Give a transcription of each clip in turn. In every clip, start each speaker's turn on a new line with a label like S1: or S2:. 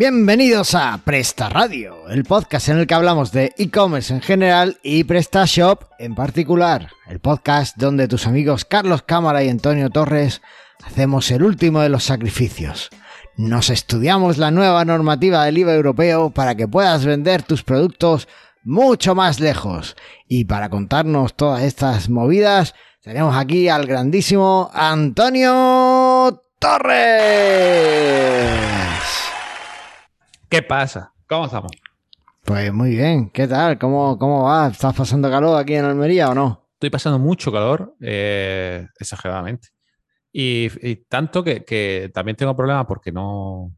S1: Bienvenidos a Presta Radio, el podcast en el que hablamos de e-commerce en general y PrestaShop en particular. El podcast donde tus amigos Carlos Cámara y Antonio Torres hacemos el último de los sacrificios. Nos estudiamos la nueva normativa del IVA europeo para que puedas vender tus productos mucho más lejos. Y para contarnos todas estas movidas, tenemos aquí al grandísimo Antonio Torres.
S2: ¿Qué pasa? ¿Cómo estamos?
S1: Pues muy bien, ¿qué tal? ¿Cómo, cómo va? ¿Estás pasando calor aquí en Almería o no?
S2: Estoy pasando mucho calor, eh, exageradamente. Y, tanto que, también tengo problemas porque no,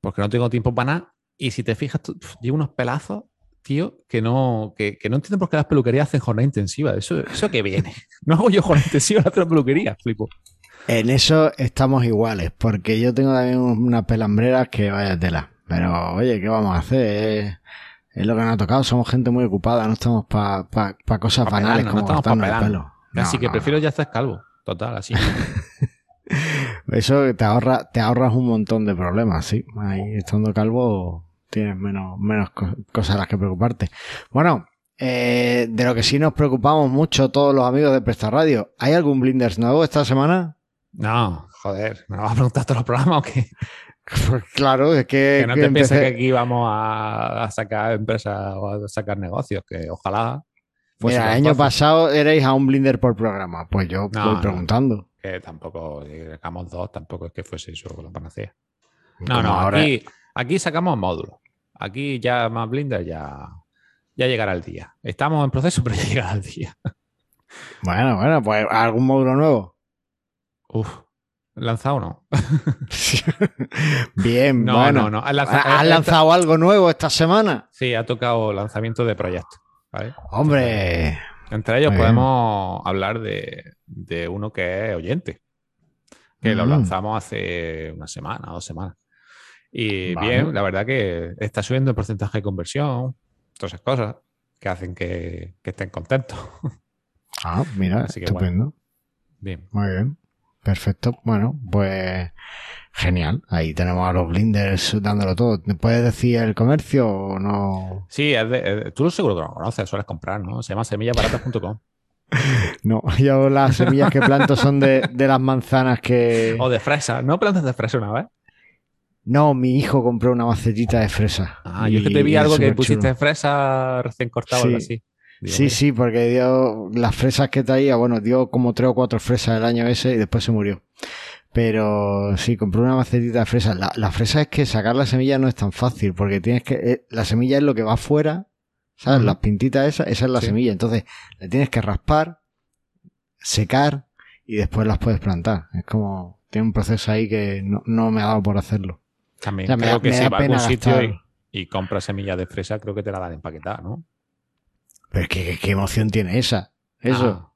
S2: porque no tengo tiempo para nada. Y si te fijas, llevo unos pelazos, tío, que no, que, no entiendo por qué las peluquerías hacen jornada intensiva. Eso, eso que viene. No hago yo jornada intensiva en otra peluquería, flipo.
S1: En eso estamos iguales, porque yo tengo también unas pelambreras que vaya tela. Pero, oye, ¿qué vamos a hacer? Es, lo que nos ha tocado. Somos gente muy ocupada, no estamos para pa, cosas banales como no cortarnos el pelo.
S2: así que prefiero ya estar calvo. Total, así.
S1: Eso te ahorra, te ahorras un montón de problemas, sí. Ahí estando calvo tienes menos, menos cosas a las que preocuparte. Bueno, eh, de lo que sí nos preocupamos mucho todos los amigos de Presta Radio, ¿hay algún Blinders nuevo esta semana?
S2: No, joder, ¿me vas a preguntar todos los programas o qué?
S1: Pues claro, es que.
S2: Que no te pienses que aquí vamos a, sacar empresas o a sacar negocios, que ojalá.
S1: Mira, el año pasado erais a un blinder por programa. Pues yo voy preguntando.
S2: que tampoco, sacamos dos, tampoco es que fuese eso la panacea. No, no, aquí, aquí sacamos módulos. Aquí ya más blinder ya, ya llegará el día. Estamos en proceso, pero ya llegará el día.
S1: Bueno, bueno, pues algún módulo nuevo.
S2: Uf, ¿Lanzado o no?
S1: Bien, no, bueno. No, no. ¿Has eh, lanzado, algo nuevo esta semana?
S2: Sí, ha tocado lanzamiento de proyectos.
S1: Hombre.
S2: Entre ellos podemos hablar de, uno que es oyente. Que lo mm. lanzamos hace una semana, dos semanas. Y bien, la verdad que está subiendo el porcentaje de conversión, todas esas cosas que hacen que, estén contentos.
S1: Ah, mira, estupendo. bien. Muy bien. Perfecto. Bueno, pues genial. Ahí tenemos a los blinders dándolo todo. ¿Puedes decir el comercio o no?
S2: Sí, tú seguro que lo conoces, sueles comprar, ¿no? Se llama semillabaratas.com.
S1: No, yo las semillas que planto son de, las manzanas que.
S2: O de fresa. ¿No plantas de fresa una vez?
S1: No, mi hijo compró una macetita de fresa.
S2: Ah, yo es que te vi algo que pusiste de fresa recién cortado o así
S1: sí, sí, porque dio las fresas que traía, bueno, dio como tres o cuatro fresas el año ese y después se murió. Pero sí, compré una macetita de fresas. La, fresa es que sacar la semilla no es tan fácil, porque tienes que. Eh, la semilla es lo que va afuera, ¿sabes? Las pintitas esas, esa es la semilla. Entonces, la tienes que raspar, secar y después las puedes plantar. Es como. Tiene un proceso ahí que no, me ha dado por hacerlo.
S2: También creo que si vas a algún sitio y, y compras semillas de fresa, creo que te la dan empaquetada, ¿no?
S1: Pero ¿qué, qué emoción tiene esa? Eso. Ah.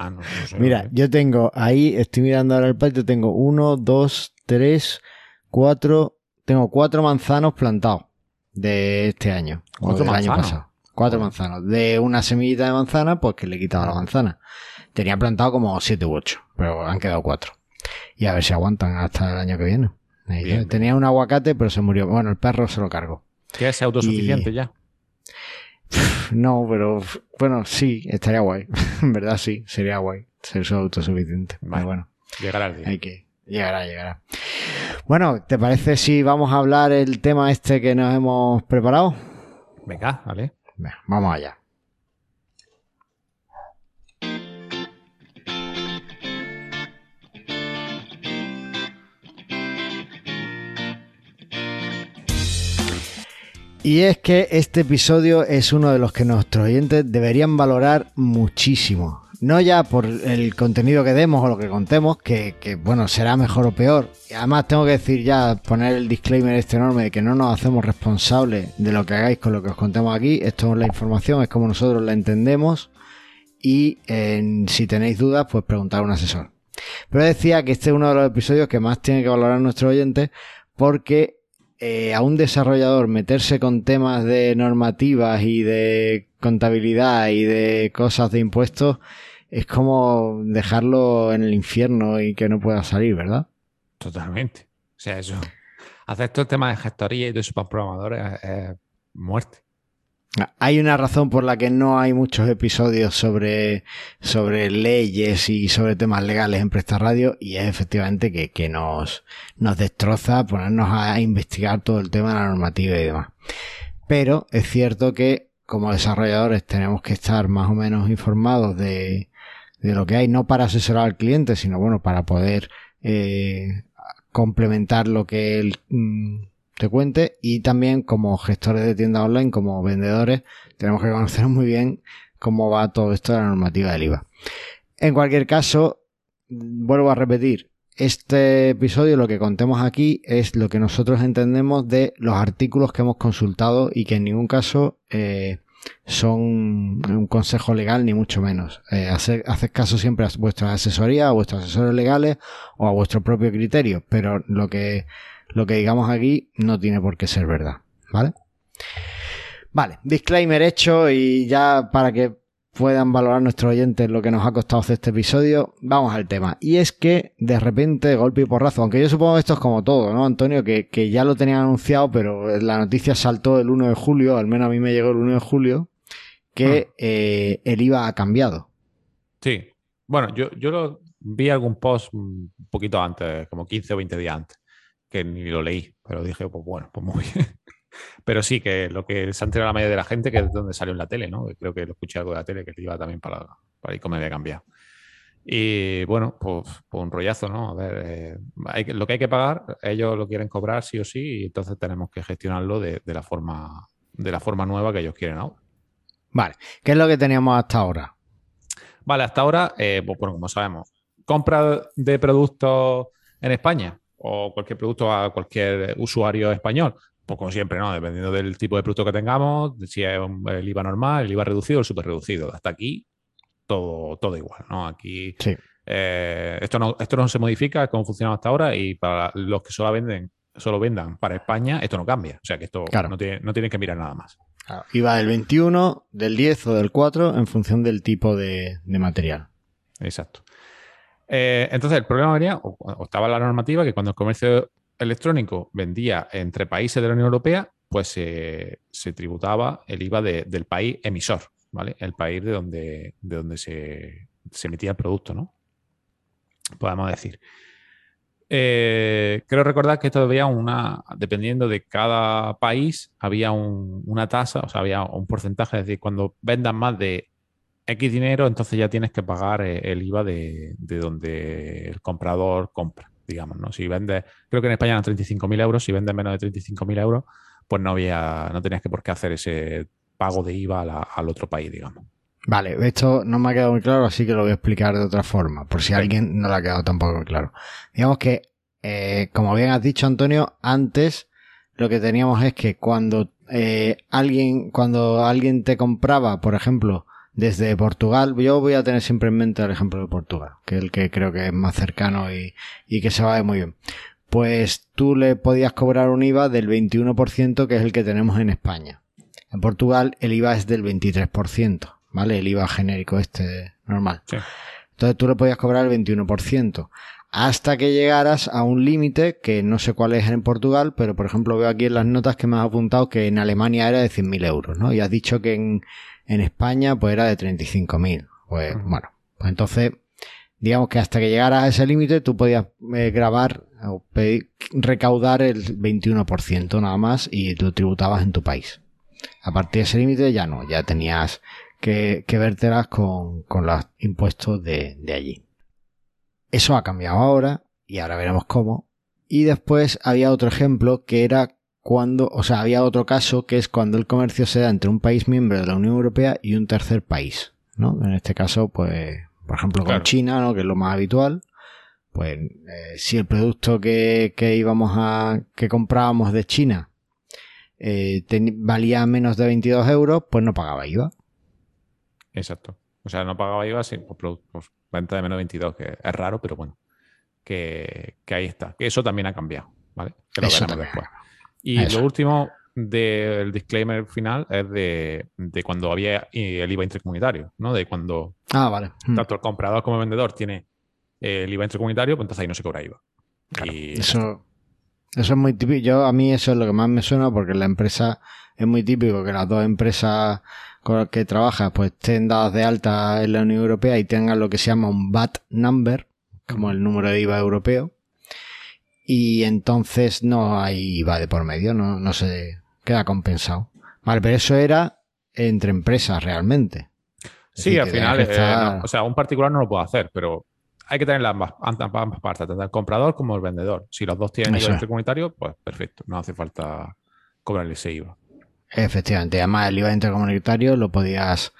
S1: Ah, Mira, yo tengo ahí, estoy mirando ahora el patio, tengo uno, dos, tres, cuatro, tengo cuatro manzanos plantados de este año. ¿Cuatro del año pasado. Cuatro manzanos. De una semillita de manzana, pues que le he quitado la manzana. Tenía plantado como siete u ocho, pero han quedado cuatro. Y a ver si aguantan hasta el año que viene. Tenía un aguacate, pero se murió. Bueno, el perro se lo cargó.
S2: Que es autosuficiente ya.
S1: No, pero bueno, sí, estaría guay. en verdad sí, sería guay ser autosuficiente. Vale. bueno,
S2: llegará el día.
S1: Hay que, llegará, llegará. Bueno, ¿te parece si vamos a hablar el tema este que nos hemos preparado?
S2: Venga, vale.
S1: vamos allá. Y es que este episodio es uno de los que nuestros oyentes deberían valorar muchísimo. No ya por el contenido que demos o lo que contemos, que, bueno, será mejor o peor. Y además tengo que decir ya, poner el disclaimer este enorme de que no nos hacemos responsables de lo que hagáis con lo que os contemos aquí. Esto es la información, es como nosotros la entendemos. Y si tenéis dudas, pues preguntar a un asesor. Pero decía que este es uno de los episodios que más tiene que valorar nuestro oyente porque eh, a un desarrollador meterse con temas de normativas y de contabilidad y de cosas de impuestos es como dejarlo en el infierno y que no pueda salir, ¿verdad?
S2: Totalmente. O sea, eso. hacer todo el tema de gestoría y de super programadores es muerte.
S1: Hay una razón por la que no hay muchos episodios sobre, sobre leyes y sobre temas legales en Presta Radio y es efectivamente que, que nos, nos destroza ponernos a investigar todo el tema de la normativa y demás. Pero es cierto que como desarrolladores tenemos que estar más o menos informados de, de lo que hay, no para asesorar al cliente, sino bueno, para poder eh, complementar lo que él mm, te cuente y también como gestores de tiendas online, como vendedores, tenemos que conocer muy bien cómo va todo esto de la normativa del IVA. En cualquier caso, vuelvo a repetir, este episodio lo que contemos aquí es lo que nosotros entendemos de los artículos que hemos consultado y que en ningún caso eh, son un consejo legal ni mucho menos. Eh, caso siempre a vuestras asesorías, a vuestros asesores legales o a vuestro propio criterio, pero lo que, lo que digamos aquí no tiene por qué ser verdad, ¿vale? Vale, disclaimer hecho y ya para que puedan valorar nuestros oyentes lo que nos ha costado hacer este episodio, vamos al tema. Y es que de repente, golpe y porrazo, aunque yo supongo que esto es como todo, ¿no, Antonio? Que, ya lo tenían anunciado, pero la noticia saltó el 1 de julio, al menos a mí me llegó el 1 de julio, que ah. eh, el IVA ha cambiado.
S2: Sí. Bueno, yo, yo lo, vi algún post un poquito antes, como 15 o 20 días antes, que ni lo leí, pero dije, pues bueno, pues muy bien. Pero sí, que lo que se ha enterado la mayoría de la gente, que es donde salió en la tele, ¿no? Creo que lo escuché algo de la tele, que iba también para, para ir me había cambiado. Y bueno, pues, pues, un rollazo, ¿no? A ver, eh, lo que hay que pagar, ellos lo quieren cobrar sí o sí, y entonces tenemos que gestionarlo de, la, forma, de la forma nueva que ellos quieren ahora.
S1: Vale, ¿qué es lo que teníamos hasta ahora?
S2: Vale, hasta ahora, eh, pues bueno, como sabemos, compra de productos en España o cualquier producto a cualquier usuario español, pues como siempre, ¿no? Dependiendo del tipo de producto que tengamos, si es el IVA normal, el IVA reducido o el super reducido. Hasta aquí, todo, todo igual, ¿no? Aquí eh, esto, no, esto no se modifica, es como funciona hasta ahora, y para los que solo venden, solo vendan para España, esto no cambia. O sea que esto no, tiene, no tienen que mirar nada más.
S1: IVA del 21, del 10 o del 4 en función del tipo de, material.
S2: Exacto. Eh, entonces, el problema venía, o, estaba la normativa, que cuando el comercio electrónico vendía entre países de la Unión Europea, pues se tributaba el IVA del país emisor, ¿vale? El país de donde, de donde se, emitía el producto, ¿no? Podemos decir. Eh, quiero recordar que esto había una, dependiendo de cada país, había una tasa, o sea, había un porcentaje, es decir, cuando vendan más de X dinero, entonces ya tienes que pagar eh, el IVA de, de donde el comprador compra digamos, ¿no? Si vende creo que en España eran 35.000 euros, si vendes menos de 35.000 euros, pues no había, no tenías que por qué hacer ese pago de IVA al otro país, digamos.
S1: Vale, esto no me ha quedado muy claro, así que lo voy a explicar de otra forma, por si a alguien no le ha quedado tampoco muy claro. Digamos que, eh, como bien has dicho, Antonio, antes lo que teníamos es que cuando eh, alguien, cuando alguien te compraba, por ejemplo, desde Portugal, yo voy a tener siempre en mente el ejemplo de Portugal, que es el que creo que es más cercano y, que se va muy bien. Pues tú le podías cobrar un IVA del 21%, que es el que tenemos en España. En Portugal el IVA es del 23%, ¿vale? El IVA genérico este normal. Entonces tú le podías cobrar el 21%. Hasta que llegaras a un límite que no sé cuál es en Portugal, pero por ejemplo veo aquí en las notas que me has apuntado que en Alemania era de 100.000 euros, ¿no? Y has dicho que en, en España pues era de 35.000. Pues bueno, pues entonces digamos que hasta que llegaras a ese límite tú podías eh, grabar o recaudar el 21% nada más y lo tributabas en tu país. A partir de ese límite ya no, ya tenías que, que vértelas con, con los impuestos de, de allí. Eso ha cambiado ahora y ahora veremos cómo. Y después había otro ejemplo que era cuando, o sea, había otro caso que es cuando el comercio se da entre un país miembro de la Unión Europea y un tercer país, ¿no? En este caso, pues, por ejemplo, con China, ¿no? Que es lo más habitual. Pues, eh, si el producto que, que, íbamos a, que comprábamos de China eh, valía menos de 22 euros, pues no pagaba IVA.
S2: Exacto. O sea, no pagaba IVA sin por, venta de menos de 22, que es raro, pero bueno, que, que ahí está. Eso también ha cambiado, ¿vale? Que lo veremos después. Y lo último del disclaimer final es de, cuando había el IVA intercomunitario, ¿no? De cuando
S1: ah, vale.
S2: Hmm. tanto el comprador como el vendedor tiene el IVA intercomunitario, pues entonces ahí no se cobra IVA.
S1: eso, Eso es muy típico. Yo, a mí eso es lo que más me suena porque la empresa es muy típico que las dos empresas con las que trabajas pues estén dadas de alta en la Unión Europea y tengan lo que se llama un VAT number, como el número de IVA europeo. Y entonces no hay IVA de por medio, no, no se queda compensado. Vale, pero eso era entre empresas realmente.
S2: Sí, al final, eh, o sea, un particular no lo puede hacer, pero hay que tener ambas, ambas partes, tanto el comprador como el vendedor. Si los dos tienen IVA intercomunitario, pues perfecto, no hace falta cobrarle ese IVA.
S1: Efectivamente, además el IVA intercomunitario lo podías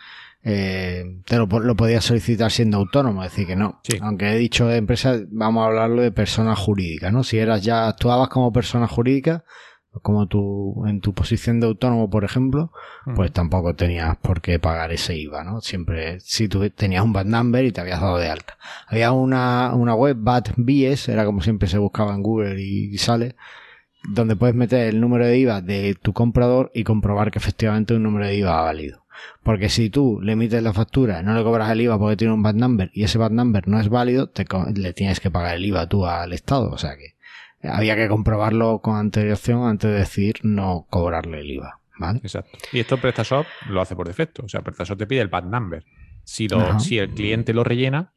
S1: eh, te lo, podías solicitar siendo autónomo, es decir que no. Aunque he dicho de empresa, vamos a hablarlo de persona jurídica, ¿no? Si eras ya actuabas como persona jurídica, como tú en tu posición de autónomo, por ejemplo, pues tampoco tenías por qué pagar ese IVA, ¿no? Siempre, si tú tenías un bad number y te habías dado de alta. Había una, una web, BADBIES, era como siempre se buscaba en Google y, sale, donde puedes meter el número de IVA de tu comprador y comprobar que efectivamente un número de IVA ha válido. Porque si tú le emites la factura, no le cobras el IVA porque tiene un bad number y ese bad number no es válido, te, le tienes que pagar el IVA tú al Estado. O sea que había que comprobarlo con antelación antes de decir no cobrarle el IVA. ¿vale?
S2: Exacto. Y esto PrestaShop lo hace por defecto. O sea, PrestaShop te pide el bad number. Si, si el cliente lo rellena,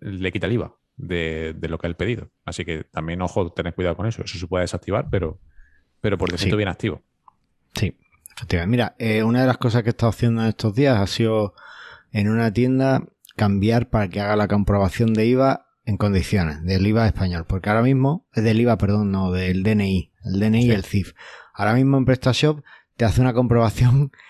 S2: le quita el IVA de, lo que ha el pedido. Así que también, ojo, tened cuidado con eso. Eso se puede desactivar, pero, pero por defecto viene activo.
S1: Sí, efectivamente. Mira, eh, una de las cosas que he estado haciendo en estos días ha sido en una tienda cambiar para que haga la comprobación de IVA en condiciones del IVA español, porque ahora mismo, es del IVA, perdón, no, del DNI, el DNI y el CIF. Ahora mismo en PrestaShop te hace una comprobación.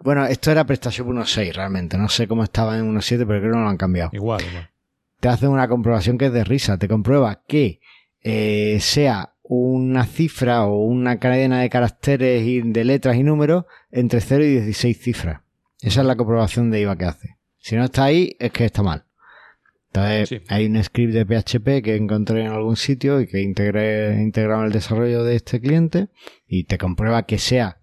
S1: Bueno, esto era PrestaShop 1.6 realmente, no sé cómo estaba en 1.7, pero creo que no lo han cambiado.
S2: Igual, igual.
S1: Te hace una comprobación que es de risa, te comprueba que eh, sea una cifra o una cadena de caracteres y de letras y números entre 0 y 16 cifras. Esa es la comprobación de IVA que hace. Si no está ahí, es que está mal. Entonces, hay un script de PHP que encontré en algún sitio y que integré, integrado en el desarrollo de este cliente y te comprueba que sea,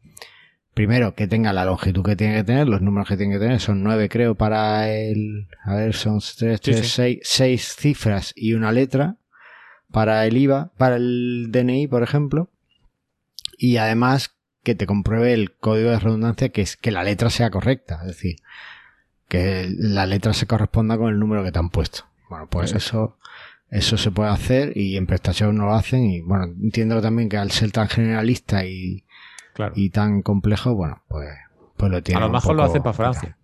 S1: primero, que tenga la longitud que tiene que tener, los números que tiene que tener, son nueve creo para el, a ver, son tres, tres, seis, seis cifras y una letra para el IVA, para el DNI, por ejemplo, y además que te compruebe el código de redundancia que es que la letra sea correcta, es decir, que la letra se corresponda con el número que te han puesto. Bueno, pues eso, eso se puede hacer y en prestación no lo hacen y bueno, entiendo también que al ser tan generalista y, y tan complejo, bueno, pues, pues lo tienen.
S2: A lo mejor lo hacen para Francia.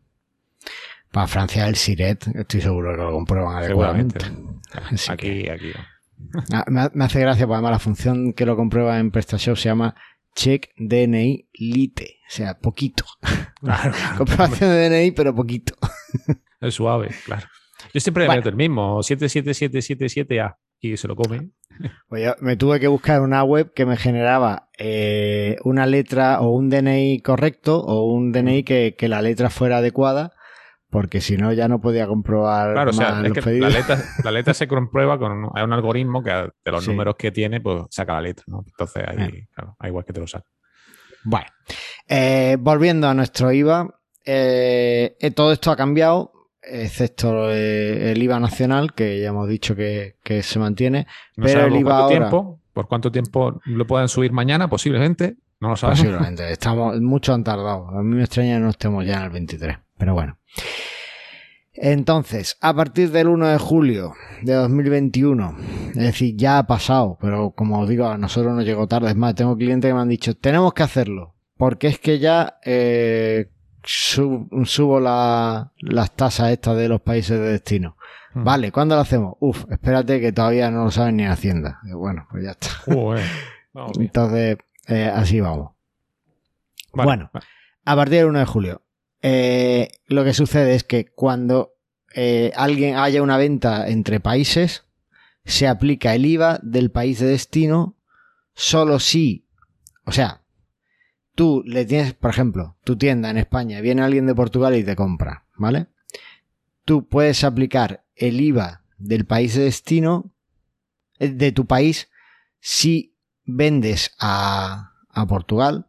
S1: Para Francia el Siret, estoy seguro que lo comprueban adecuadamente.
S2: aquí, aquí.
S1: Ah, me hace gracia, porque además la función que lo comprueba en PrestaShop se llama check DNI lite, o sea, poquito. Claro, Comprobación de DNI, pero poquito.
S2: Es suave, claro. Yo siempre me meto el mismo, 77777A, y se lo come.
S1: Pues me tuve que buscar una web que me generaba eh, una letra o un DNI correcto o un DNI que, que la letra fuera adecuada porque si no ya no podía comprobar
S2: claro, o sea, es que La, letra, la letra, se comprueba con un, hay un algoritmo que de los números que tiene, pues saca la letra, ¿no? Entonces ahí, eh. claro, hay igual que te lo saca.
S1: Bueno, eh, volviendo a nuestro IVA, eh, todo esto ha cambiado, excepto el IVA nacional, que ya hemos dicho que, se mantiene. pero el IVA
S2: ahora, tiempo, ¿Por cuánto tiempo lo pueden subir mañana? Posiblemente. No lo sabemos.
S1: Posiblemente. Estamos, mucho han tardado. A mí me extraña que no estemos ya en el 23. Pero bueno. Entonces, a partir del 1 de julio de 2021, es decir, ya ha pasado, pero como os digo, a nosotros nos llegó tarde. Es más, tengo clientes que me han dicho, tenemos que hacerlo, porque es que ya eh, subo las tasas estas de los países de destino. Hmm. Vale, ¿cuándo lo hacemos? Uf, espérate que todavía no lo saben ni Hacienda. bueno, pues ya está. Entonces, eh, así vamos. bueno, a partir del 1 de julio, eh, lo que sucede es que cuando eh, alguien haya una venta entre países, se aplica el IVA del país de destino solo si, o sea, tú le tienes, por ejemplo, tu tienda en España, viene alguien de Portugal y te compra, ¿vale? Tú puedes aplicar el IVA del país de destino, de tu país, si vendes a, a Portugal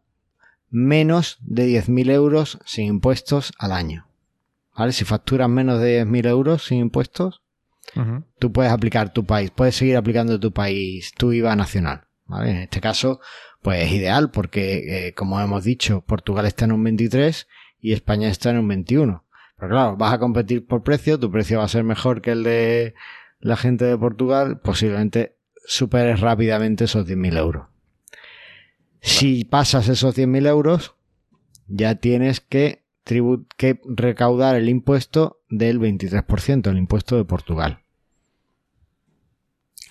S1: menos de 10.000 euros sin impuestos al año. ¿Vale? Si facturas menos de 10.000 euros sin impuestos, tú puedes aplicar tu país, puedes seguir aplicando tu país, tu IVA nacional. ¿vale? En este caso, pues es ideal porque, eh, como hemos dicho, Portugal está en un 23 y España está en un 21. Pero claro, vas a competir por precio, tu precio va a ser mejor que el de la gente de Portugal, posiblemente superes rápidamente esos 10.000 euros. Si pasas esos 100.000 euros, ya tienes que, que recaudar el impuesto del 23%, el impuesto de Portugal.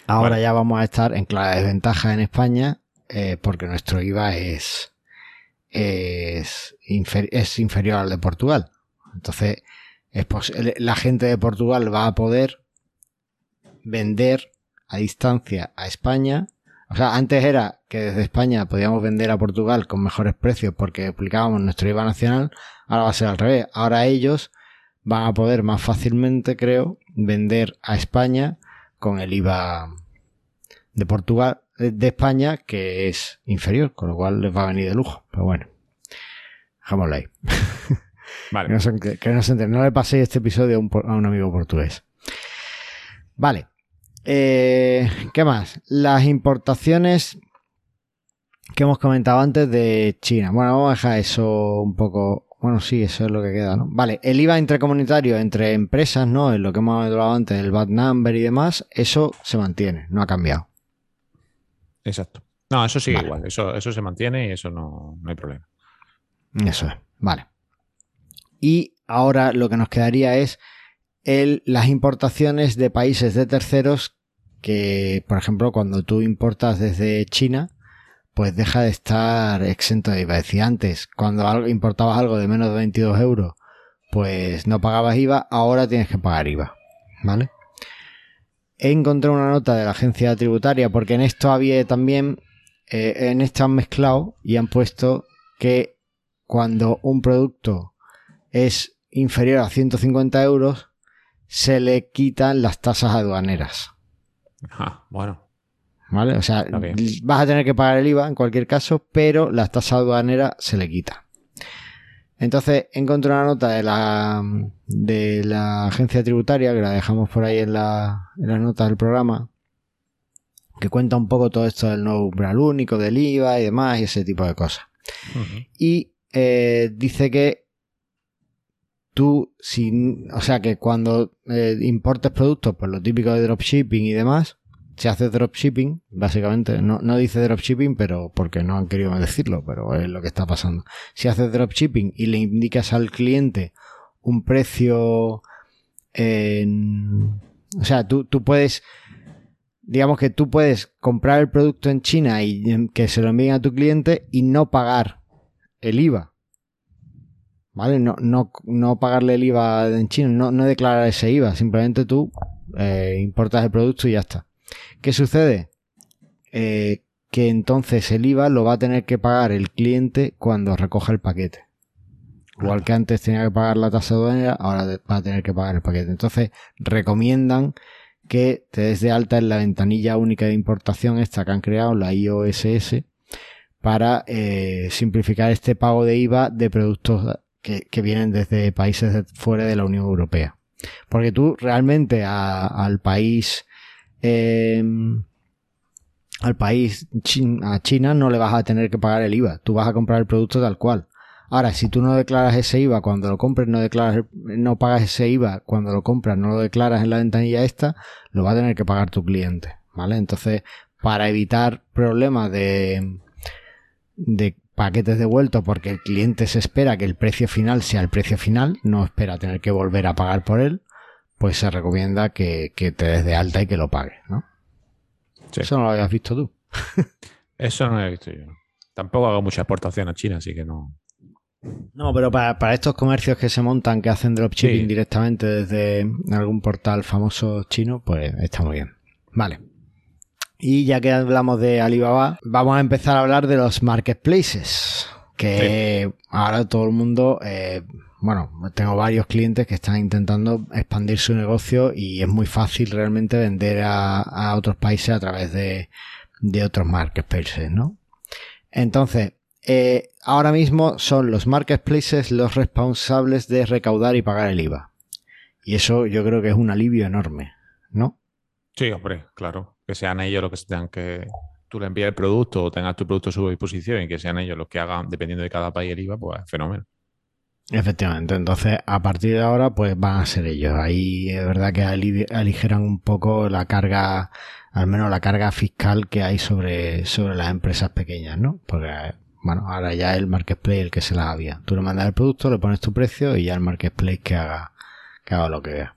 S1: Ahora ya vamos a estar en clara desventaja en España eh, porque nuestro IVA es, es, es, inferior al de Portugal. Entonces, es la gente de Portugal va a poder vender a distancia a España. O sea, antes era que desde España podíamos vender a Portugal con mejores precios porque aplicábamos nuestro IVA nacional. Ahora va a ser al revés. Ahora ellos van a poder más fácilmente, creo, vender a España con el IVA de Portugal, de España, que es inferior, con lo cual les va a venir de lujo. Pero bueno, dejámoslo ahí. Vale. que, no se, no, le paséis este episodio a un, a un amigo portugués. Vale. Eh, ¿Qué más? Las importaciones que hemos comentado antes de China. Bueno, vamos a dejar eso un poco. Bueno, sí, eso es lo que queda, ¿no? Vale, el IVA intercomunitario entre empresas, ¿no? Es lo que hemos hablado antes, el bad number y demás, eso se mantiene, no ha cambiado.
S2: Exacto. No, eso sigue igual, eso, eso se mantiene y eso no, no hay problema.
S1: Eso es, vale. Y ahora lo que nos quedaría es el, las importaciones de países de terceros que, por ejemplo, cuando tú importas desde China, pues deja de estar exento de IVA. Decía antes, cuando importabas algo de menos de 22 euros, pues no pagabas IVA, ahora tienes que pagar IVA. ¿Vale? He encontrado una nota de la agencia tributaria porque en esto había también, eh, en esto han mezclado y han puesto que cuando un producto es inferior a 150 euros, se le quitan las tasas aduaneras.
S2: Ah, bueno.
S1: ¿Vale? O sea, vas a tener que pagar el IVA en cualquier caso, pero las tasas aduaneras se le quita. Entonces encontré una nota de la, de la agencia tributaria, que la dejamos por ahí en, la, en las notas del programa, que cuenta un poco todo esto del nuevo umbral único, del IVA y demás, y ese tipo de cosas. Y eh, dice que tú, si, o sea que cuando eh, importes productos, pues lo típico de dropshipping y demás, se hace dropshipping, básicamente, no, no dice dropshipping, pero porque no han querido decirlo, pero es lo que está pasando. Si haces dropshipping y le indicas al cliente un precio en, o sea, tú, tú puedes, digamos que tú puedes comprar el producto en China y que se lo envíen a tu cliente y no pagar el IVA. ¿Vale? No, no, no pagarle el IVA en China, no, no declarar ese IVA, simplemente tú eh, importas el producto y ya está. ¿Qué sucede? Eh, que entonces el IVA lo va a tener que pagar el cliente cuando recoja el paquete. Igual que antes tenía que pagar la tasa aduanera, ahora va a tener que pagar el paquete. Entonces recomiendan que te des de alta en la ventanilla única de importación esta que han creado, la IOSS, para eh, simplificar este pago de IVA de productos que, vienen desde países fuera de la Unión Europea. Porque tú realmente al país em, al país a China no le vas a tener que pagar el IVA. Tú vas a comprar el producto tal cual. Ahora, si tú no declaras ese IVA cuando lo compres, no declaras, no pagas ese IVA cuando lo compras, no lo declaras en la ventanilla esta, lo va a tener que pagar tu cliente, ¿vale? Entonces, para evitar problemas de, de paquetes devueltos porque el cliente se espera que el precio final sea el precio final, no espera tener que volver a pagar por él, pues se recomienda que, te des de alta y que lo pagues, ¿no? Eso no lo habías visto tú.
S2: Eso no lo he visto yo. Tampoco hago mucha exportación a China, así que no.
S1: No, pero para, estos comercios que se montan, que hacen dropshipping directamente desde algún portal famoso chino, pues está muy bien. Vale. Y ya que hablamos de Alibaba, vamos a empezar a hablar de los marketplaces. Que ahora todo el mundo, eh, bueno, tengo varios clientes que están intentando expandir su negocio y es muy fácil realmente vender a, otros países a través de, otros marketplaces, ¿no? Entonces, eh, ahora mismo son los marketplaces los responsables de recaudar y pagar el IVA. Y eso yo creo que es un alivio enorme, ¿no?
S2: Sí, hombre, claro que sean ellos los que tengan que, tú le envías el producto o tengas tu producto a su disposición y que sean ellos los que hagan, dependiendo de cada país el IVA, pues fenómeno.
S1: Efectivamente, entonces a partir de ahora pues van a ser ellos. Ahí es verdad que aligeran un poco la carga, al menos la carga fiscal que hay sobre, sobre las empresas pequeñas, ¿no? Porque bueno, ahora ya el marketplace el que se las había. Tú le mandas el producto, le pones tu precio y ya el marketplace que haga, que haga lo que vea.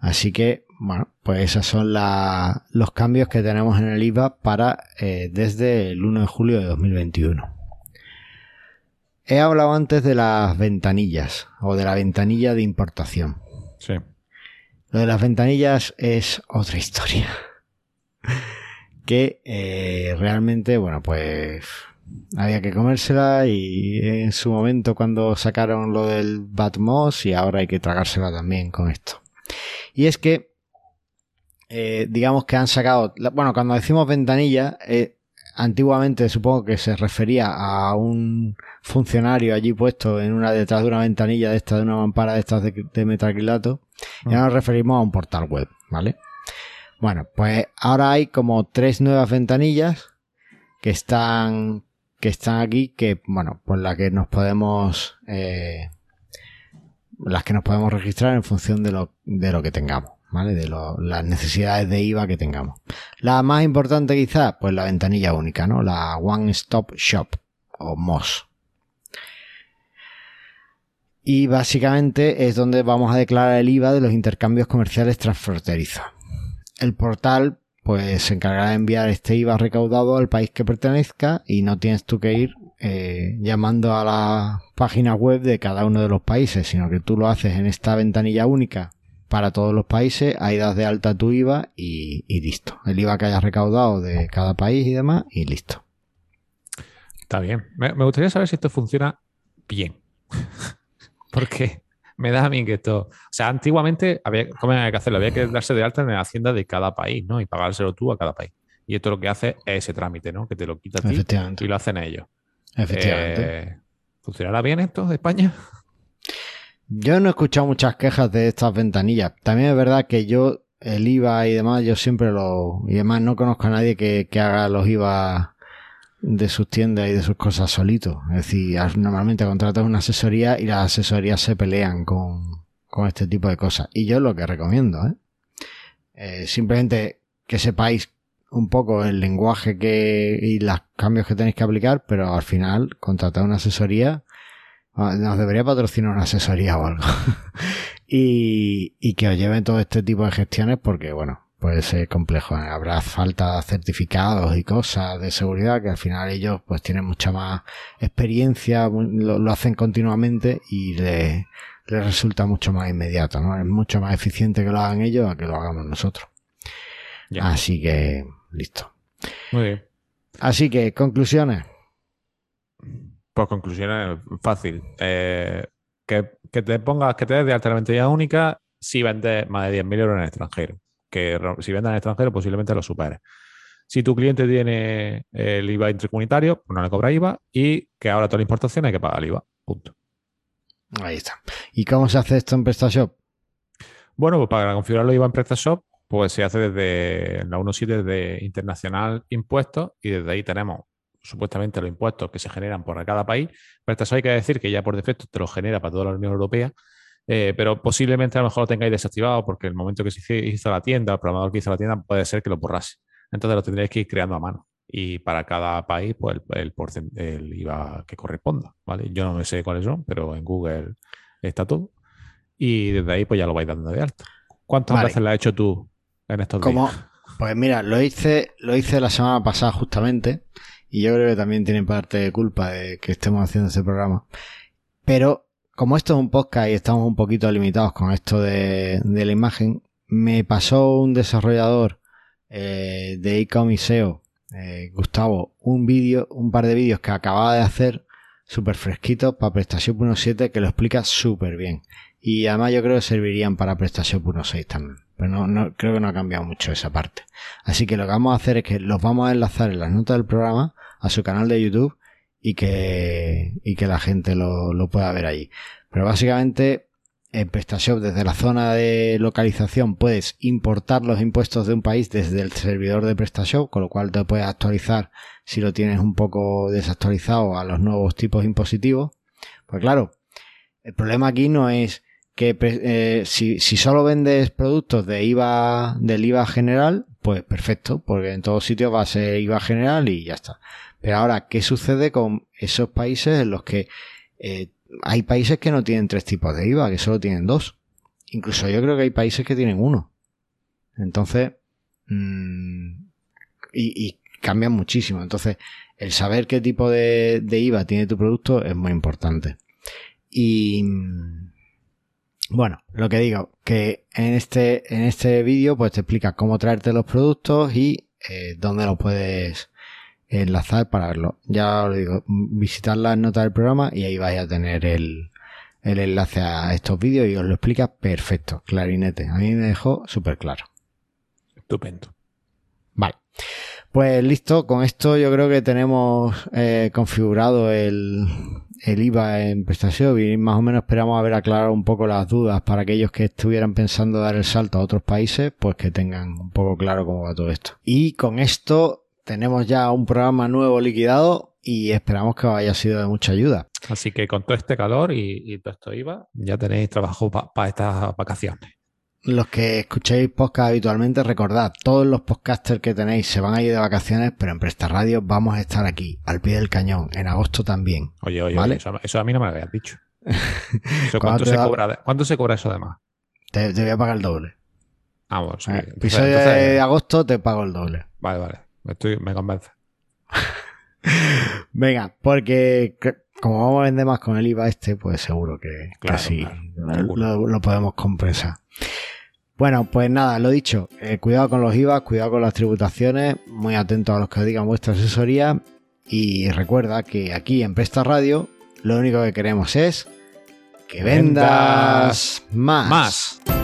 S1: Así que, bueno, pues esos son los cambios que tenemos en el IVA para eh, desde el 1 de julio de 2021. He hablado antes de las ventanillas o de la ventanilla de importación.
S2: Sí.
S1: Lo de las ventanillas es otra historia. que eh, realmente, bueno, pues había que comérsela y en su momento cuando sacaron lo del Batmos y ahora hay que tragársela también con esto. Y es que, eh, digamos que han sacado, bueno, cuando decimos ventanilla, eh, antiguamente supongo que se refería a un funcionario allí puesto en una detrás de una ventanilla de esta, de una mampara de estas de, de metacrilato, y ahora nos referimos a un portal web, ¿vale? Bueno, pues ahora hay como tres nuevas ventanillas que están que están aquí, que, bueno, pues las que nos podemos, eh, las que nos podemos registrar en función de lo, de lo que tengamos, De las necesidades de IVA que tengamos. La más importante quizás, pues la ventanilla única, ¿no? La One Stop Shop o MOS. Y básicamente es donde vamos a declarar el IVA de los intercambios comerciales transfronterizos. El portal pues se encargará de enviar este IVA recaudado al país que pertenezca y no tienes tú que ir eh, llamando a la página web de cada uno de los países, sino que tú lo haces en esta ventanilla única para todos los países, ahí das de alta tu IVA y, listo. El IVA que hayas recaudado de cada país y demás y listo.
S2: Está bien. Me, me gustaría saber si esto funciona bien. Porque me da a mí que esto. O sea, antiguamente había, ¿cómo había que hacerlo? Había que darse de alta en la hacienda de cada país, ¿no? Y pagárselo tú a cada país. Y esto lo que hace es ese trámite, ¿no? Que te lo quita a ti y lo hacen ellos.
S1: Efectivamente. Eh,
S2: ¿Funcionará bien esto de España?
S1: Yo no he escuchado muchas quejas de estas ventanillas. También es verdad que yo, el IVA y demás, yo siempre lo. Y además no conozco a nadie que, que haga los IVA de sus tiendas y de sus cosas solito. Es decir, normalmente contratas una asesoría y las asesorías se pelean con, con este tipo de cosas. Y yo lo que recomiendo, ¿eh? ¿eh? simplemente que sepáis un poco el lenguaje que y los cambios que tenéis que aplicar, pero al final contratar una asesoría nos debería patrocinar una asesoría o algo. y, y que os lleven todo este tipo de gestiones porque, bueno, puede ser complejo. Habrá falta de certificados y cosas de seguridad que al final ellos pues tienen mucha más experiencia, lo, hacen continuamente y les, resulta mucho más inmediato, ¿no? Es mucho más eficiente que lo hagan ellos a que lo hagamos nosotros. Así que, listo.
S2: Muy bien.
S1: Así que, conclusiones.
S2: Pues conclusiones fácil. Eh, que, te pongas, que te des de alternativa única si vendes más de 10.000 euros en el extranjero que si vendan en extranjero posiblemente lo supere. Si tu cliente tiene el IVA intercomunitario, pues no le cobra IVA y que ahora toda la importación hay que pagar el IVA. Punto.
S1: Ahí está. ¿Y cómo se hace esto en PrestaShop?
S2: Bueno, pues para configurarlo IVA en PrestaShop, pues se hace desde la 1.7 de Internacional Impuestos y desde ahí tenemos supuestamente los impuestos que se generan por cada país. PrestaShop hay que decir que ya por defecto te lo genera para toda la Unión Europea eh, pero posiblemente a lo mejor lo tengáis desactivado porque el momento que se hizo la tienda, el programador que hizo la tienda, puede ser que lo borrase. Entonces lo tendréis que ir creando a mano. Y para cada país, pues el, el, IVA que corresponda. ¿vale? Yo no sé cuáles son, pero en Google está todo. Y desde ahí, pues ya lo vais dando de alta. ¿Cuántas veces lo has hecho tú en estos días?
S1: Pues mira, lo hice, lo hice la semana pasada justamente. Y yo creo que también tienen parte de culpa de que estemos haciendo este programa. Pero como esto es un podcast y estamos un poquito limitados con esto de, la imagen, me pasó un desarrollador eh, de ecom SEO, eh, Gustavo, un vídeo, un par de vídeos que acababa de hacer súper fresquitos para PrestaShop 1.7 que lo explica súper bien. Y además yo creo que servirían para PrestaShop 1.6 también. Pero no, creo que no ha cambiado mucho esa parte. Así que lo que vamos a hacer es que los vamos a enlazar en las notas del programa a su canal de YouTube y que, y que la gente lo, lo pueda ver allí. Pero básicamente en PrestaShop desde la zona de localización puedes importar los impuestos de un país desde el servidor de PrestaShop, con lo cual te puedes actualizar si lo tienes un poco desactualizado a los nuevos tipos impositivos. Pues claro, el problema aquí no es que eh, si, si, solo vendes productos de IVA, del IVA general, pues perfecto, porque en todos sitios va a ser IVA general y ya está. Pero ahora, ¿qué sucede con esos países en los que eh, hay países que no tienen tres tipos de IVA, que solo tienen dos. Incluso yo creo que hay países que tienen uno. Entonces, mmm, y, y, cambian muchísimo. Entonces, el saber qué tipo de, de, IVA tiene tu producto es muy importante. Y bueno, lo que digo, que en este, en este vídeo pues te explica cómo traerte los productos y eh, dónde los puedes enlazar para verlo. Ya os digo, visitar las notas del programa y ahí vais a tener el, el enlace a estos vídeos y os lo explica perfecto, clarinete. A mí me dejó súper claro.
S2: Estupendo.
S1: Vale. Pues listo, con esto yo creo que tenemos eh, configurado el, el IVA en prestación y más o menos esperamos haber aclarado un poco las dudas para aquellos que estuvieran pensando dar el salto a otros países, pues que tengan un poco claro cómo va todo esto. Y con esto tenemos ya un programa nuevo liquidado y esperamos que os haya sido de mucha ayuda.
S2: Así que con todo este calor y, todo esto IVA, ya tenéis trabajo para estas vacaciones.
S1: Los que escuchéis podcast habitualmente, recordad, todos los podcasters que tenéis se van a ir de vacaciones, pero en Presta Radio vamos a estar aquí, al pie del cañón, en agosto también.
S2: Oye, oye, ¿vale? eso, a mí no me lo habías dicho. ¿cuánto, se cobra, ¿Cuánto se cobra eso además?
S1: Te, te voy a pagar el doble.
S2: Ah, bueno, sí.
S1: Eh, episodio de agosto te pago el doble.
S2: Vale, vale. Estoy, me convence.
S1: Venga, porque como vamos a vender más con el IVA este, pues seguro que, sí, lo, podemos compensar. Bueno, pues nada, lo dicho, eh, cuidado con los IVA, cuidado con las tributaciones, muy atento a los que os digan vuestra asesoría y recuerda que aquí en Presta Radio lo único que queremos es que vendas más.
S2: Más.